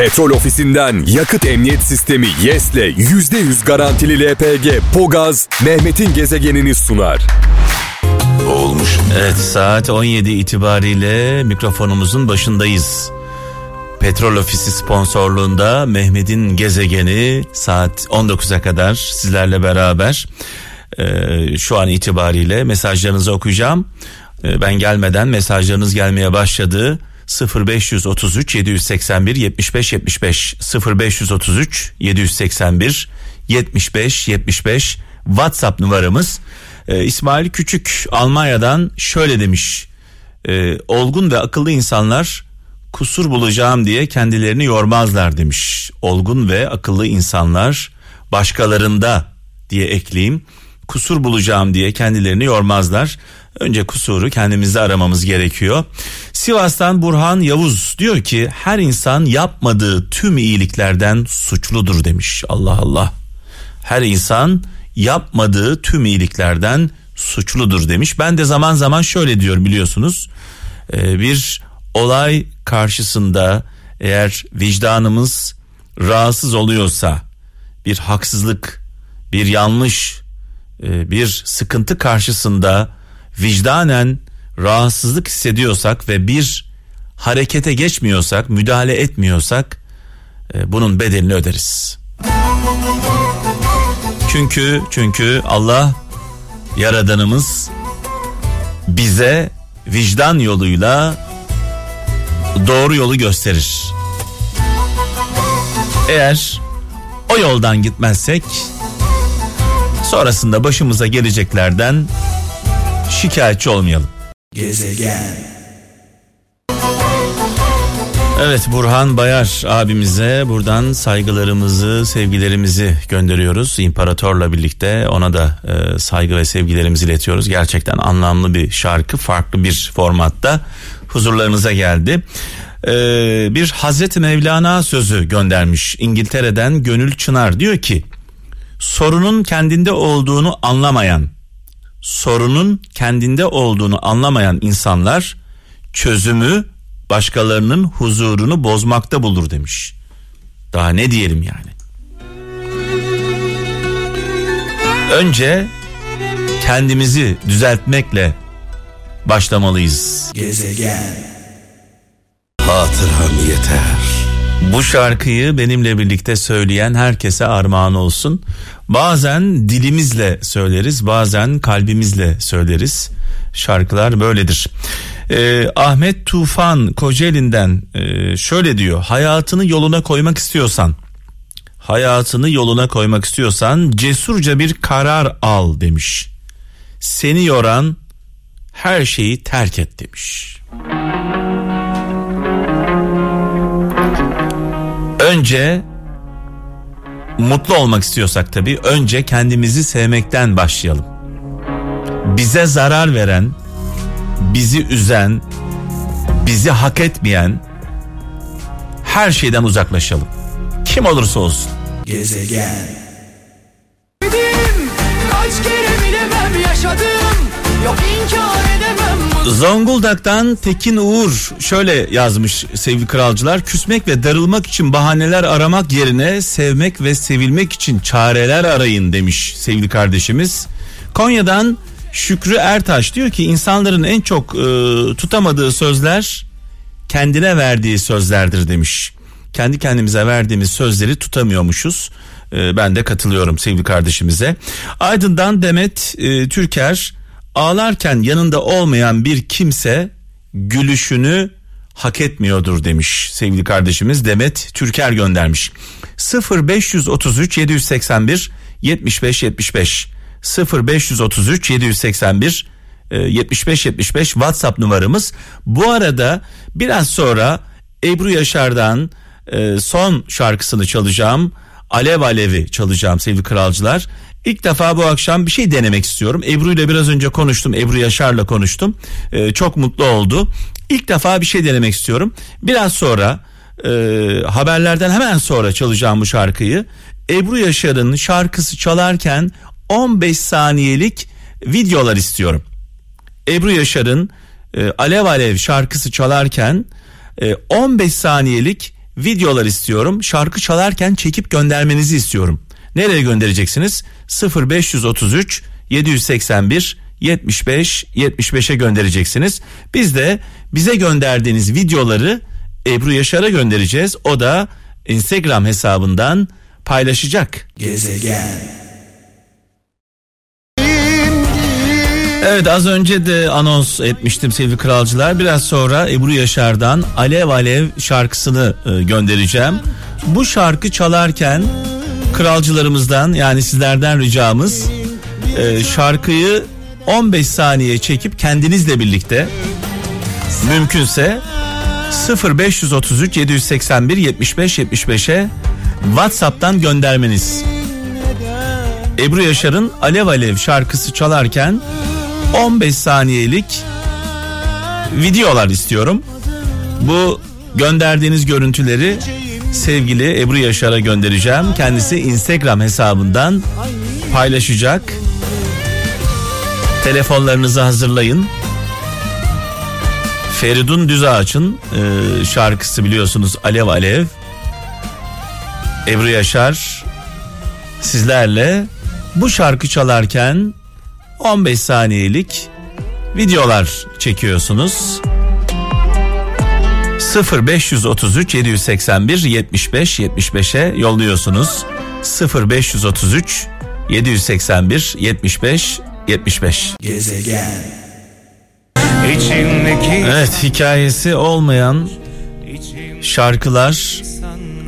Petrol ofisinden yakıt emniyet sistemi YES'le %100 garantili LPG Pogaz Mehmet'in gezegenini sunar. Olmuş. Evet saat 17 itibariyle mikrofonumuzun başındayız. Petrol Ofisi sponsorluğunda Mehmet'in gezegeni saat 19'a kadar sizlerle beraber ee, şu an itibariyle mesajlarınızı okuyacağım. Ee, ben gelmeden mesajlarınız gelmeye başladı. 0533 781 75 75 0533 781 75 75 WhatsApp numaramız. Ee, İsmail Küçük Almanya'dan şöyle demiş. Ee, olgun ve akıllı insanlar kusur bulacağım diye kendilerini yormazlar demiş. Olgun ve akıllı insanlar başkalarında diye ekleyeyim. Kusur bulacağım diye kendilerini yormazlar. Önce kusuru kendimizde aramamız gerekiyor. Sivas'tan Burhan Yavuz diyor ki her insan yapmadığı tüm iyiliklerden suçludur demiş. Allah Allah. Her insan yapmadığı tüm iyiliklerden suçludur demiş. Ben de zaman zaman şöyle diyorum biliyorsunuz. Ee, bir olay karşısında eğer vicdanımız rahatsız oluyorsa bir haksızlık, bir yanlış, e, bir sıkıntı karşısında vicdanen rahatsızlık hissediyorsak ve bir harekete geçmiyorsak, müdahale etmiyorsak e, bunun bedelini öderiz. Çünkü çünkü Allah yaradanımız bize vicdan yoluyla doğru yolu gösterir. Eğer o yoldan gitmezsek sonrasında başımıza geleceklerden şikayetçi olmayalım. Gezegen. Evet Burhan Bayar abimize buradan saygılarımızı, sevgilerimizi gönderiyoruz. İmparatorla birlikte ona da e, saygı ve sevgilerimizi iletiyoruz. Gerçekten anlamlı bir şarkı, farklı bir formatta huzurlarınıza geldi. E, bir Hazreti Mevlana sözü göndermiş İngiltere'den Gönül Çınar diyor ki sorunun kendinde olduğunu anlamayan sorunun kendinde olduğunu anlamayan insanlar çözümü başkalarının huzurunu bozmakta bulur demiş. Daha ne diyelim yani? Önce kendimizi düzeltmekle başlamalıyız. Gezegen. Hatıram yeter. Bu şarkıyı benimle birlikte söyleyen herkese armağan olsun. Bazen dilimizle söyleriz, bazen kalbimizle söyleriz. Şarkılar böyledir. Ee, Ahmet Tufan Kocaeli'nden e, şöyle diyor. Hayatını yoluna koymak istiyorsan, hayatını yoluna koymak istiyorsan cesurca bir karar al demiş. Seni yoran her şeyi terk et demiş. Önce mutlu olmak istiyorsak tabii önce kendimizi sevmekten başlayalım. Bize zarar veren, bizi üzen, bizi hak etmeyen her şeyden uzaklaşalım. Kim olursa olsun. Gezegen. Kaç kere bilemem yaşadım. Yok inkar Zonguldak'tan Tekin Uğur şöyle yazmış sevgili kralcılar. Küsmek ve darılmak için bahaneler aramak yerine sevmek ve sevilmek için çareler arayın demiş sevgili kardeşimiz. Konya'dan Şükrü Ertaş diyor ki insanların en çok e, tutamadığı sözler kendine verdiği sözlerdir demiş. Kendi kendimize verdiğimiz sözleri tutamıyormuşuz. E, ben de katılıyorum sevgili kardeşimize. Aydın'dan Demet e, Türker ağlarken yanında olmayan bir kimse gülüşünü hak etmiyordur demiş sevgili kardeşimiz Demet Türker göndermiş. 0533 781 75 75 0533 781 75 75 WhatsApp numaramız. Bu arada biraz sonra Ebru Yaşar'dan e, son şarkısını çalacağım. Alev Alevi çalacağım sevgili kralcılar. İlk defa bu akşam bir şey denemek istiyorum. Ebru ile biraz önce konuştum. Ebru Yaşar'la konuştum. Ee, çok mutlu oldu. İlk defa bir şey denemek istiyorum. Biraz sonra e, haberlerden hemen sonra çalacağım bu şarkıyı. Ebru Yaşar'ın şarkısı çalarken 15 saniyelik videolar istiyorum. Ebru Yaşar'ın e, Alev Alev şarkısı çalarken e, 15 saniyelik videolar istiyorum. Şarkı çalarken çekip göndermenizi istiyorum. Nereye göndereceksiniz? 0533 781 75 75'e göndereceksiniz. Biz de bize gönderdiğiniz videoları Ebru Yaşar'a göndereceğiz. O da Instagram hesabından paylaşacak. Gezegen. Evet az önce de anons etmiştim sevgili kralcılar. Biraz sonra Ebru Yaşar'dan Alev Alev şarkısını e, göndereceğim. Bu şarkı çalarken kralcılarımızdan yani sizlerden ricamız e, şarkıyı 15 saniye çekip kendinizle birlikte mümkünse 0533 781 75 75'e WhatsApp'tan göndermeniz. Ebru Yaşar'ın Alev Alev şarkısı çalarken 15 saniyelik videolar istiyorum. Bu gönderdiğiniz görüntüleri sevgili Ebru Yaşar'a göndereceğim. Kendisi Instagram hesabından paylaşacak. Telefonlarınızı hazırlayın. Feridun Düzağaç'ın e, şarkısı biliyorsunuz Alev Alev. Ebru Yaşar sizlerle bu şarkı çalarken 15 saniyelik videolar çekiyorsunuz. 0533 781 75 75'e yolluyorsunuz. 0533 781 75 75. Gezegen. Evet hikayesi olmayan şarkılar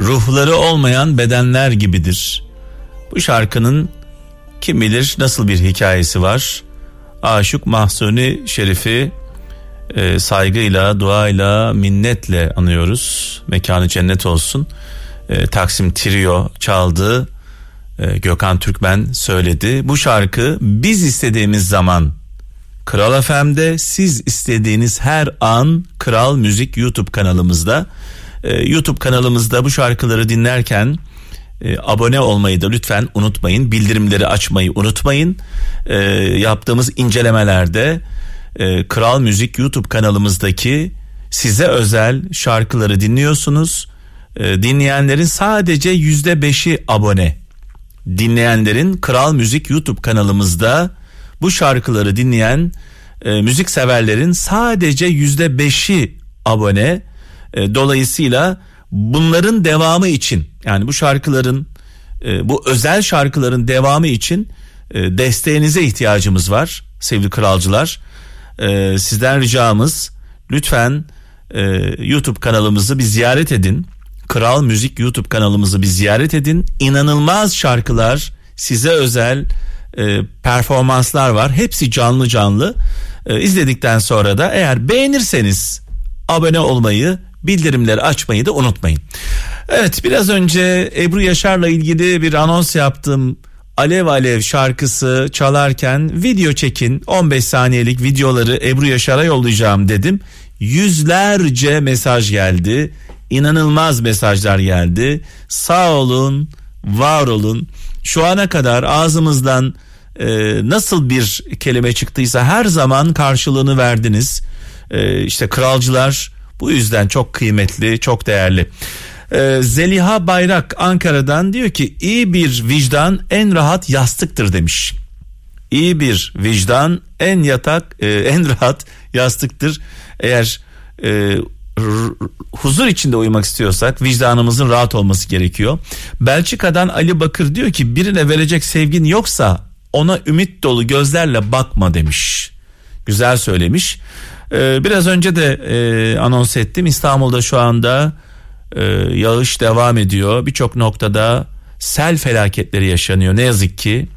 ruhları olmayan bedenler gibidir. Bu şarkının kim bilir nasıl bir hikayesi var. Aşık Mahsuni Şerif'i e, saygıyla, duayla, minnetle anıyoruz. Mekanı cennet olsun. E, Taksim Trio çaldı. E, Gökhan Türkmen söyledi. Bu şarkı biz istediğimiz zaman Kral FM'de siz istediğiniz her an Kral Müzik YouTube kanalımızda. E, YouTube kanalımızda bu şarkıları dinlerken e, abone olmayı da lütfen unutmayın. Bildirimleri açmayı unutmayın. E, yaptığımız incelemelerde e, Kral Müzik YouTube kanalımızdaki size özel şarkıları dinliyorsunuz. E, dinleyenlerin sadece yüzde beşi abone. Dinleyenlerin Kral Müzik YouTube kanalımızda bu şarkıları dinleyen e, müzik severlerin sadece yüzde beşi abone. E, dolayısıyla bunların devamı için yani bu şarkıların e, bu özel şarkıların devamı için e, desteğinize ihtiyacımız var sevgili kralcılar. E, sizden ricamız lütfen e, YouTube kanalımızı bir ziyaret edin. Kral Müzik YouTube kanalımızı bir ziyaret edin. İnanılmaz şarkılar, size özel e, performanslar var. Hepsi canlı canlı. E, izledikten sonra da eğer beğenirseniz abone olmayı, bildirimleri açmayı da unutmayın. Evet biraz önce Ebru Yaşar'la ilgili bir anons yaptım. Alev Alev şarkısı çalarken video çekin 15 saniyelik videoları Ebru Yaşar'a yollayacağım dedim. Yüzlerce mesaj geldi. İnanılmaz mesajlar geldi. Sağ olun, var olun. Şu ana kadar ağzımızdan e, nasıl bir kelime çıktıysa her zaman karşılığını verdiniz. E, işte kralcılar bu yüzden çok kıymetli, çok değerli. Ee, Zeliha Bayrak Ankara'dan diyor ki iyi bir vicdan en rahat yastıktır demiş. İyi bir vicdan en yatak e, en rahat yastıktır. Eğer e, huzur içinde uyumak istiyorsak vicdanımızın rahat olması gerekiyor. Belçika'dan Ali Bakır diyor ki birine verecek sevgin yoksa ona ümit dolu gözlerle bakma demiş. Güzel söylemiş. Ee, biraz önce de e, anons ettim İstanbul'da şu anda e, yağış devam ediyor. Birçok noktada sel felaketleri yaşanıyor ne yazık ki.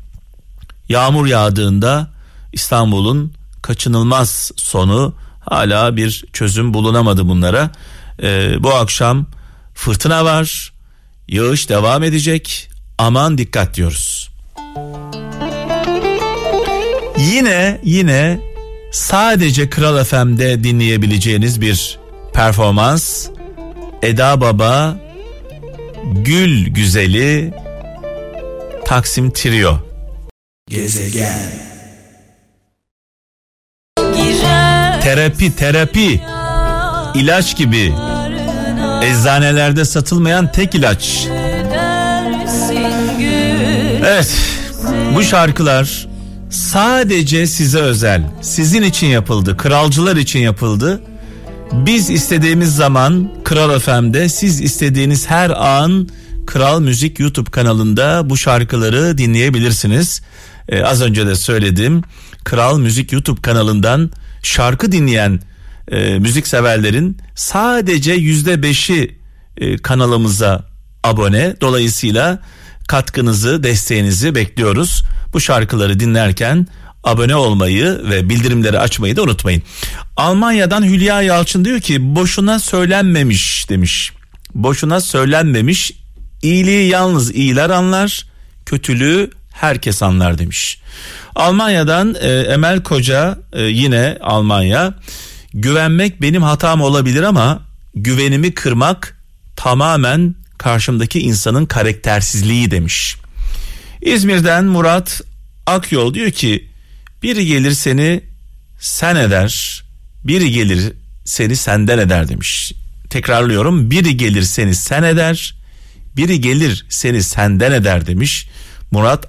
Yağmur yağdığında İstanbul'un kaçınılmaz sonu hala bir çözüm bulunamadı bunlara. E, bu akşam fırtına var, yağış devam edecek. Aman dikkat diyoruz. Yine yine sadece Kral FM'de dinleyebileceğiniz bir performans Eda Baba Gül Güzeli Taksim Trio Gezegen. Terapi terapi ilaç gibi Eczanelerde satılmayan tek ilaç. Evet. Bu şarkılar sadece size özel. Sizin için yapıldı. Kralcılar için yapıldı. Biz istediğimiz zaman Kral FM'de siz istediğiniz her an Kral Müzik YouTube kanalında bu şarkıları dinleyebilirsiniz. Ee, az önce de söyledim. Kral Müzik YouTube kanalından şarkı dinleyen e, müzik severlerin sadece yüzde beşi e, kanalımıza abone. Dolayısıyla katkınızı, desteğinizi bekliyoruz. Bu şarkıları dinlerken abone olmayı ve bildirimleri açmayı da unutmayın. Almanya'dan Hülya Yalçın diyor ki boşuna söylenmemiş demiş. Boşuna söylenmemiş. İyiliği yalnız iyiler anlar, kötülüğü herkes anlar demiş. Almanya'dan e, Emel Koca e, yine Almanya. Güvenmek benim hatam olabilir ama güvenimi kırmak tamamen karşımdaki insanın karaktersizliği demiş. İzmir'den Murat Akyol diyor ki biri gelir seni sen eder, biri gelir seni senden eder demiş. Tekrarlıyorum biri gelir seni sen eder, biri gelir seni senden eder demiş. Murat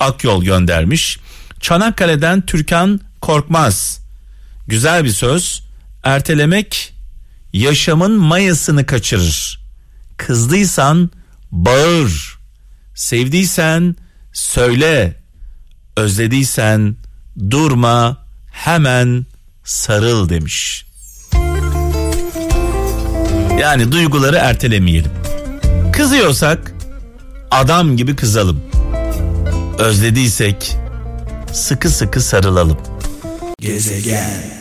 Akyol göndermiş. Çanakkale'den Türkan Korkmaz. Güzel bir söz. Ertelemek yaşamın mayasını kaçırır. Kızdıysan bağır. Sevdiysen söyle. Özlediysen durma hemen sarıl demiş. Yani duyguları ertelemeyelim. Kızıyorsak adam gibi kızalım. Özlediysek sıkı sıkı sarılalım. Gezegen.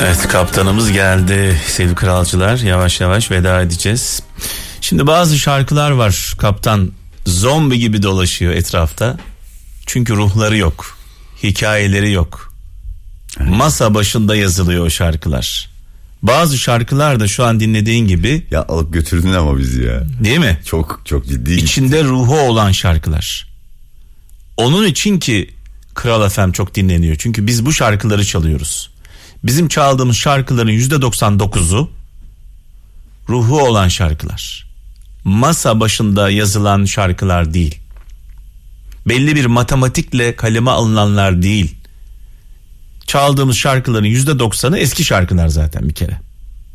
Evet kaptanımız geldi sevgili kralcılar yavaş yavaş veda edeceğiz. Şimdi bazı şarkılar var kaptan zombi gibi dolaşıyor etrafta. Çünkü ruhları yok. Hikayeleri yok. Masa başında yazılıyor o şarkılar. Bazı şarkılar da şu an dinlediğin gibi Ya alıp götürdün ama bizi ya. değil mi? Çok çok ciddi. İçinde ruhu olan şarkılar. Onun için ki Kral FM çok dinleniyor. Çünkü biz bu şarkıları çalıyoruz. Bizim çaldığımız şarkıların yüzde 99'u ruhu olan şarkılar. Masa başında yazılan şarkılar değil. Belli bir matematikle kaleme alınanlar değil. Çaldığımız şarkıların yüzde 90'ı eski şarkılar zaten bir kere.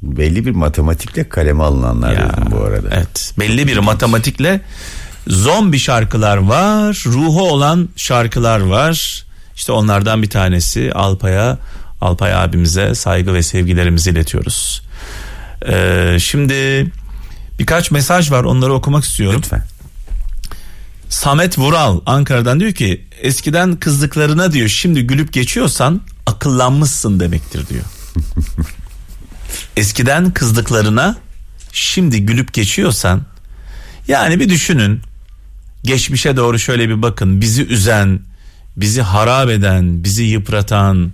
Belli bir matematikle kaleme alınanlar Ya, dedim bu arada. Evet. Belli bir matematikle zombi şarkılar var, ruhu olan şarkılar var. İşte onlardan bir tanesi Alpay'a, Alpay abimize saygı ve sevgilerimizi iletiyoruz. Ee, şimdi birkaç mesaj var onları okumak istiyorum. Lütfen. Samet Vural Ankara'dan diyor ki eskiden kızdıklarına diyor şimdi gülüp geçiyorsan akıllanmışsın demektir diyor. eskiden kızdıklarına şimdi gülüp geçiyorsan yani bir düşünün geçmişe doğru şöyle bir bakın bizi üzen bizi harap eden bizi yıpratan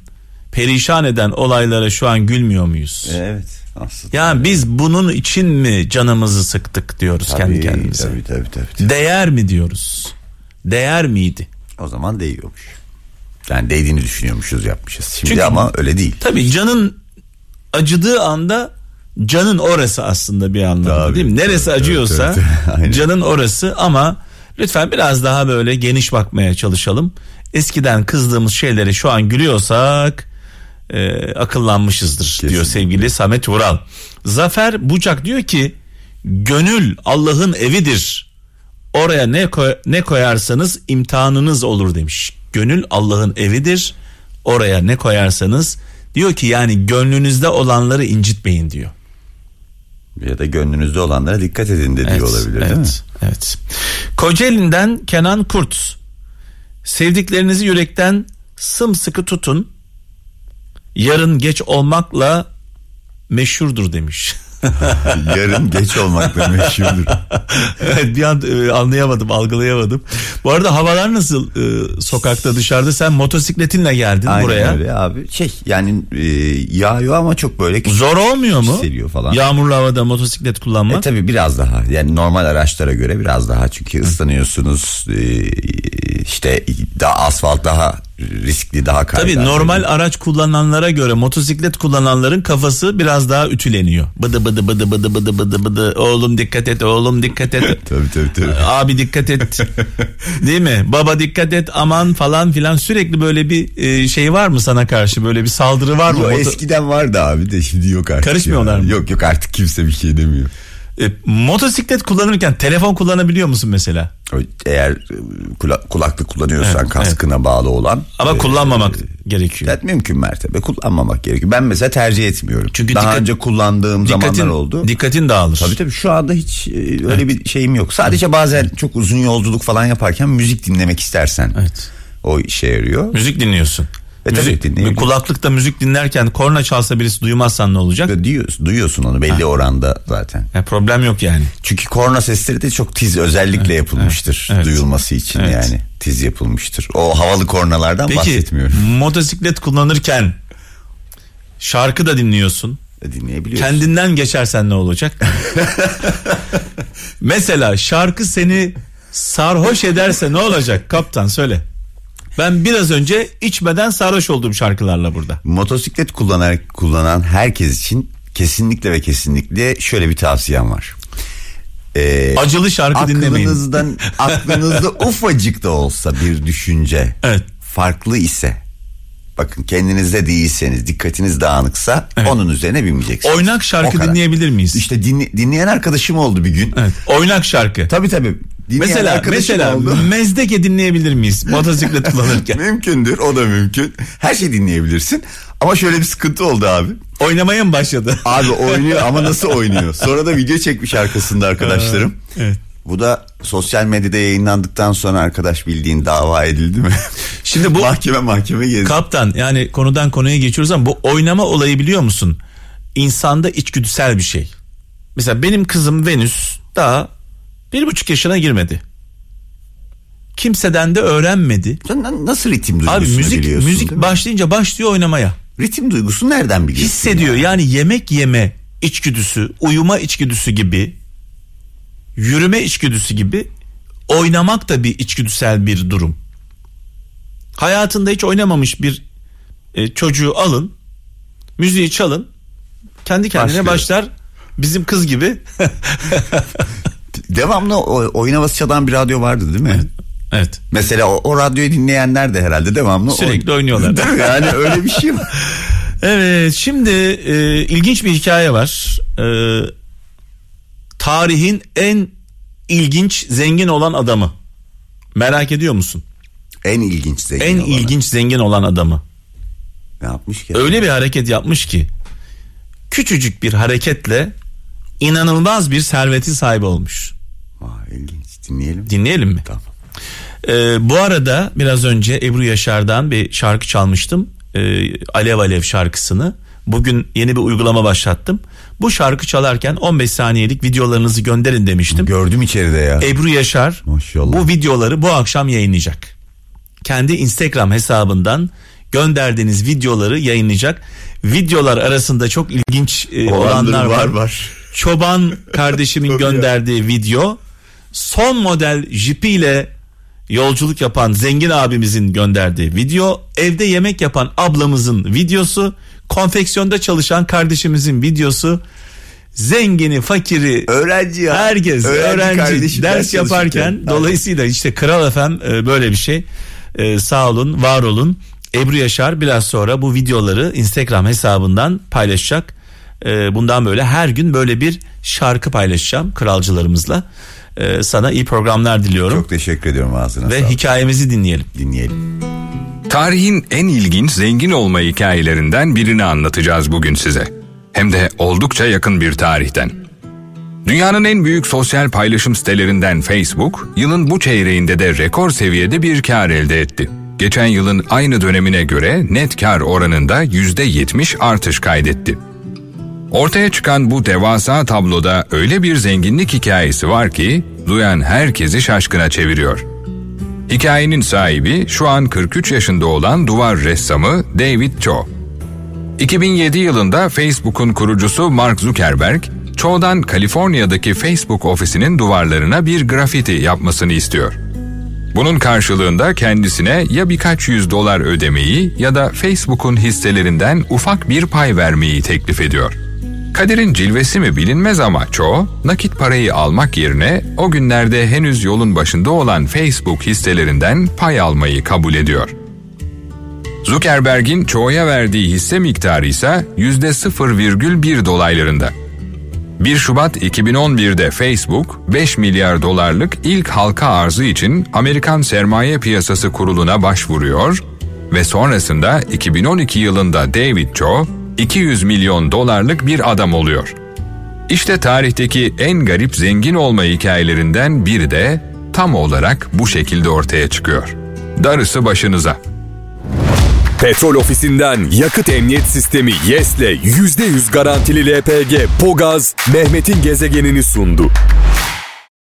perişan eden olaylara şu an gülmüyor muyuz? Evet. Aslında. Yani biz bunun için mi canımızı sıktık diyoruz Tabii, kendi kendimize. Tabii, tabii, tabii, tabii. Değer mi diyoruz? Değer miydi? O zaman değiyormuş. Yani değdiğini düşünüyormuşuz yapmışız. Şimdi Çünkü- ama öyle değil. Tabii canın acıdığı anda canın orası aslında bir anlamda Tabii, değil mi? Neresi tabii, acıyorsa tabii, tabii. Canın orası ama lütfen biraz daha böyle geniş bakmaya çalışalım. Eskiden kızdığımız şeylere şu an gülüyorsak e, akıllanmışızdır diyor Kesinlikle. sevgili Samet Ural. Zafer Bucak diyor ki gönül Allah'ın evidir. Oraya ne koy- ne koyarsanız imtihanınız olur demiş. Gönül Allah'ın evidir. Oraya ne koyarsanız diyor ki yani gönlünüzde olanları incitmeyin diyor. Ya da gönlünüzde olanlara dikkat edin de diyor olabilir evet, değil mi? Evet. Kocaeli'nden Kenan Kurt. Sevdiklerinizi yürekten sımsıkı tutun. Yarın geç olmakla meşhurdur demiş. Yarın geç olmakla meşhurdur. evet bir an e, anlayamadım, algılayamadım. Bu arada havalar nasıl e, sokakta dışarıda? Sen motosikletinle geldin Aynen buraya. öyle abi. Şey yani e, yağıyor ama çok böyle küçük Zor olmuyor mu? hissediyor falan. Yağmurlu havada motosiklet kullanmak. E tabi biraz daha yani normal araçlara göre biraz daha çünkü ıslanıyorsunuz e, işte daha asfalt daha riskli daha kaygan. Tabii normal araç kullananlara göre motosiklet kullananların kafası biraz daha ütüleniyor. Bıdı bıdı bıdı bıdı bıdı bıdı bıdı. Oğlum dikkat et, oğlum dikkat et. Tabii tabii tabii. Abi dikkat et. Değil mi? Baba dikkat et aman falan filan sürekli böyle bir e, şey var mı sana karşı böyle bir saldırı var mı? Yo, eskiden vardı abi de şimdi yok artık. Karışmıyorlar ya. mı? Yok yok artık kimse bir şey demiyor. E, motosiklet kullanırken telefon kullanabiliyor musun mesela? Eğer e, kula- kulaklık kullanıyorsan Evet, kaskına bağlı olan. Ama e, kullanmamak gerekiyor. Evet, mümkün mertebe kullanmamak gerekiyor. Ben mesela tercih etmiyorum. Çünkü Daha dikkat- önce kullandığım zamanlar oldu. Dikkatin dağılır. Tabii tabii şu anda hiç e, öyle bir şeyim yok. Sadece bazen çok uzun yolculuk falan yaparken müzik dinlemek istersen. Evet. O işe yarıyor. Müzik dinliyorsun. E, tabii müzik, bir kulaklıkta müzik dinlerken korna çalsa birisi duymazsan ne olacak? Duyuyorsun, duyuyorsun onu belli oranda zaten. Ya problem yok yani. Çünkü korna sesleri de çok tiz özellikle yapılmıştır. evet, evet. Duyulması için Evet. yani tiz yapılmıştır. O havalı kornalardan Peki bahsetmiyorum. motosiklet kullanırken şarkı da dinliyorsun. E, Dinleyebiliyorsun. Kendinden geçersen ne olacak? Mesela şarkı seni sarhoş ederse ne olacak kaptan söyle. Ben biraz önce içmeden sarhoş olduğum şarkılarla burada. Motosiklet kullanan, kullanan herkes için kesinlikle ve kesinlikle şöyle bir tavsiyem var. Ee, Acılı şarkı dinlemeyin. aklınızdan aklınızda ufacık da olsa bir düşünce Evet. farklı ise bakın kendinizde değilseniz dikkatiniz dağınıksa Evet. onun üzerine binmeyeceksiniz. Oynak şarkı dinleyebilir miyiz? İşte dinle- dinleyen arkadaşım oldu bir gün. Evet. Oynak şarkı. Tabii tabii. Dinleyen Mesela mesela oldu. mezdeke dinleyebilir miyiz motosiklet kullanırken? Mümkündür o da mümkün. Her şey dinleyebilirsin. Ama şöyle bir sıkıntı oldu abi. Oynamaya mı başladı? Abi oynuyor ama nasıl oynuyor? Sonra da video çekmiş arkasında arkadaşlarım. Evet. Bu da sosyal medyada yayınlandıktan sonra arkadaş bildiğin dava edildi mi? Şimdi bu mahkeme mahkeme gezdi. kaptan yani konudan konuya geçiyoruz ama bu oynama olayı biliyor musun? İnsanda içgüdüsel bir şey. Mesela benim kızım Venüs daha bir buçuk yaşına girmedi. Kimseden de öğrenmedi. Sen na- nasıl ritim duygusunu Abi müzik biliyorsun? müzik başlayınca başlıyor oynamaya. Ritim duygusunu nereden biliyorsun? Hissediyor ya? yani yemek yeme içgüdüsü, uyuma içgüdüsü gibi, yürüme içgüdüsü gibi oynamak da bir içgüdüsel bir durum. Hayatında hiç oynamamış bir e, çocuğu alın, müziği çalın, kendi kendine Başlıyor. başlar. Bizim kız gibi. Devamlı oyun havası çalan bir radyo vardı değil mi? evet. Mesela o, o radyoyu dinleyenler de herhalde devamlı Sürekli oynuyorlar. Değil mi? Yani öyle bir şey var. Evet şimdi e, ilginç bir hikaye var. E, tarihin en ilginç zengin olan adamı. Merak ediyor musun? En ilginç zengin En olanı. ilginç zengin olan adamı. Ne yapmış ki? Öyle bir hareket yapmış ki küçücük bir hareketle inanılmaz bir serveti sahibi olmuş. Vay, ilginç dinleyelim. Dinleyelim mi? Tamam. Ee, bu arada biraz önce Ebru Yaşar'dan bir şarkı çalmıştım. Ee, Alev Alev şarkısını. Bugün yeni bir uygulama başlattım. Bu şarkı çalarken 15 saniyelik videolarınızı gönderin demiştim. Gördüm içeride ya. Ebru Yaşar Maşallah. bu videoları bu akşam yayınlayacak. Kendi Instagram hesabından gönderdiğiniz videoları yayınlayacak. Videolar arasında çok ilginç e, olanlar var. var. Çoban kardeşimin gönderdiği video. Son model jipiyle yolculuk yapan zengin abimizin gönderdiği video. Evde yemek yapan ablamızın videosu. Konfeksiyonda çalışan kardeşimizin videosu. Zengini, fakiri, Öğrenci ya. herkes öğrenci, kardeşim, ders yaparken çalışırken. dolayısıyla işte Kral FM e, böyle bir şey. E, sağ olun, var olun. Ebru Yaşar biraz sonra bu videoları Instagram hesabından paylaşacak. E, bundan böyle her gün böyle bir şarkı paylaşacağım kralcılarımızla. E, sana iyi programlar diliyorum Çok teşekkür ediyorum ağzına ve sağlık. hikayemizi dinleyelim. Dinleyelim. Tarihin en ilginç zengin olma hikayelerinden birini anlatacağız bugün size. Hem de oldukça yakın bir tarihten. Dünyanın en büyük sosyal paylaşım sitelerinden Facebook, yılın bu çeyreğinde de rekor seviyede bir kar elde etti. Geçen yılın aynı dönemine göre net kar oranında %70 artış kaydetti. Ortaya çıkan bu devasa tabloda öyle bir zenginlik hikayesi var ki duyan herkesi şaşkına çeviriyor. Hikayenin sahibi şu an 43 yaşında olan duvar ressamı David Cho. 2007 yılında Facebook'un kurucusu Mark Zuckerberg, Cho'dan Kaliforniya'daki Facebook ofisinin duvarlarına bir grafiti yapmasını istiyor. Bunun karşılığında kendisine ya birkaç yüz dolar ödemeyi ya da Facebook'un hisselerinden ufak bir pay vermeyi teklif ediyor. Kadir'in cilvesi mi bilinmez ama çoğu nakit parayı almak yerine o günlerde henüz yolun başında olan Facebook hisselerinden pay almayı kabul ediyor. Zuckerberg'in çoğuya verdiği hisse miktarı ise %0,1 dolaylarında. 1 Şubat 2011'de Facebook 5 milyar dolarlık ilk halka arzı için Amerikan Sermaye Piyasası Kurulu'na başvuruyor ve sonrasında 2012 yılında David Cho 200 milyon dolarlık bir adam oluyor. İşte tarihteki en garip zengin olma hikayelerinden biri de tam olarak bu şekilde ortaya çıkıyor. Darısı başınıza. Petrol ofisinden yakıt emniyet sistemi YES'le %100 garantili LPG Pogaz Mehmet'in gezegenini sundu.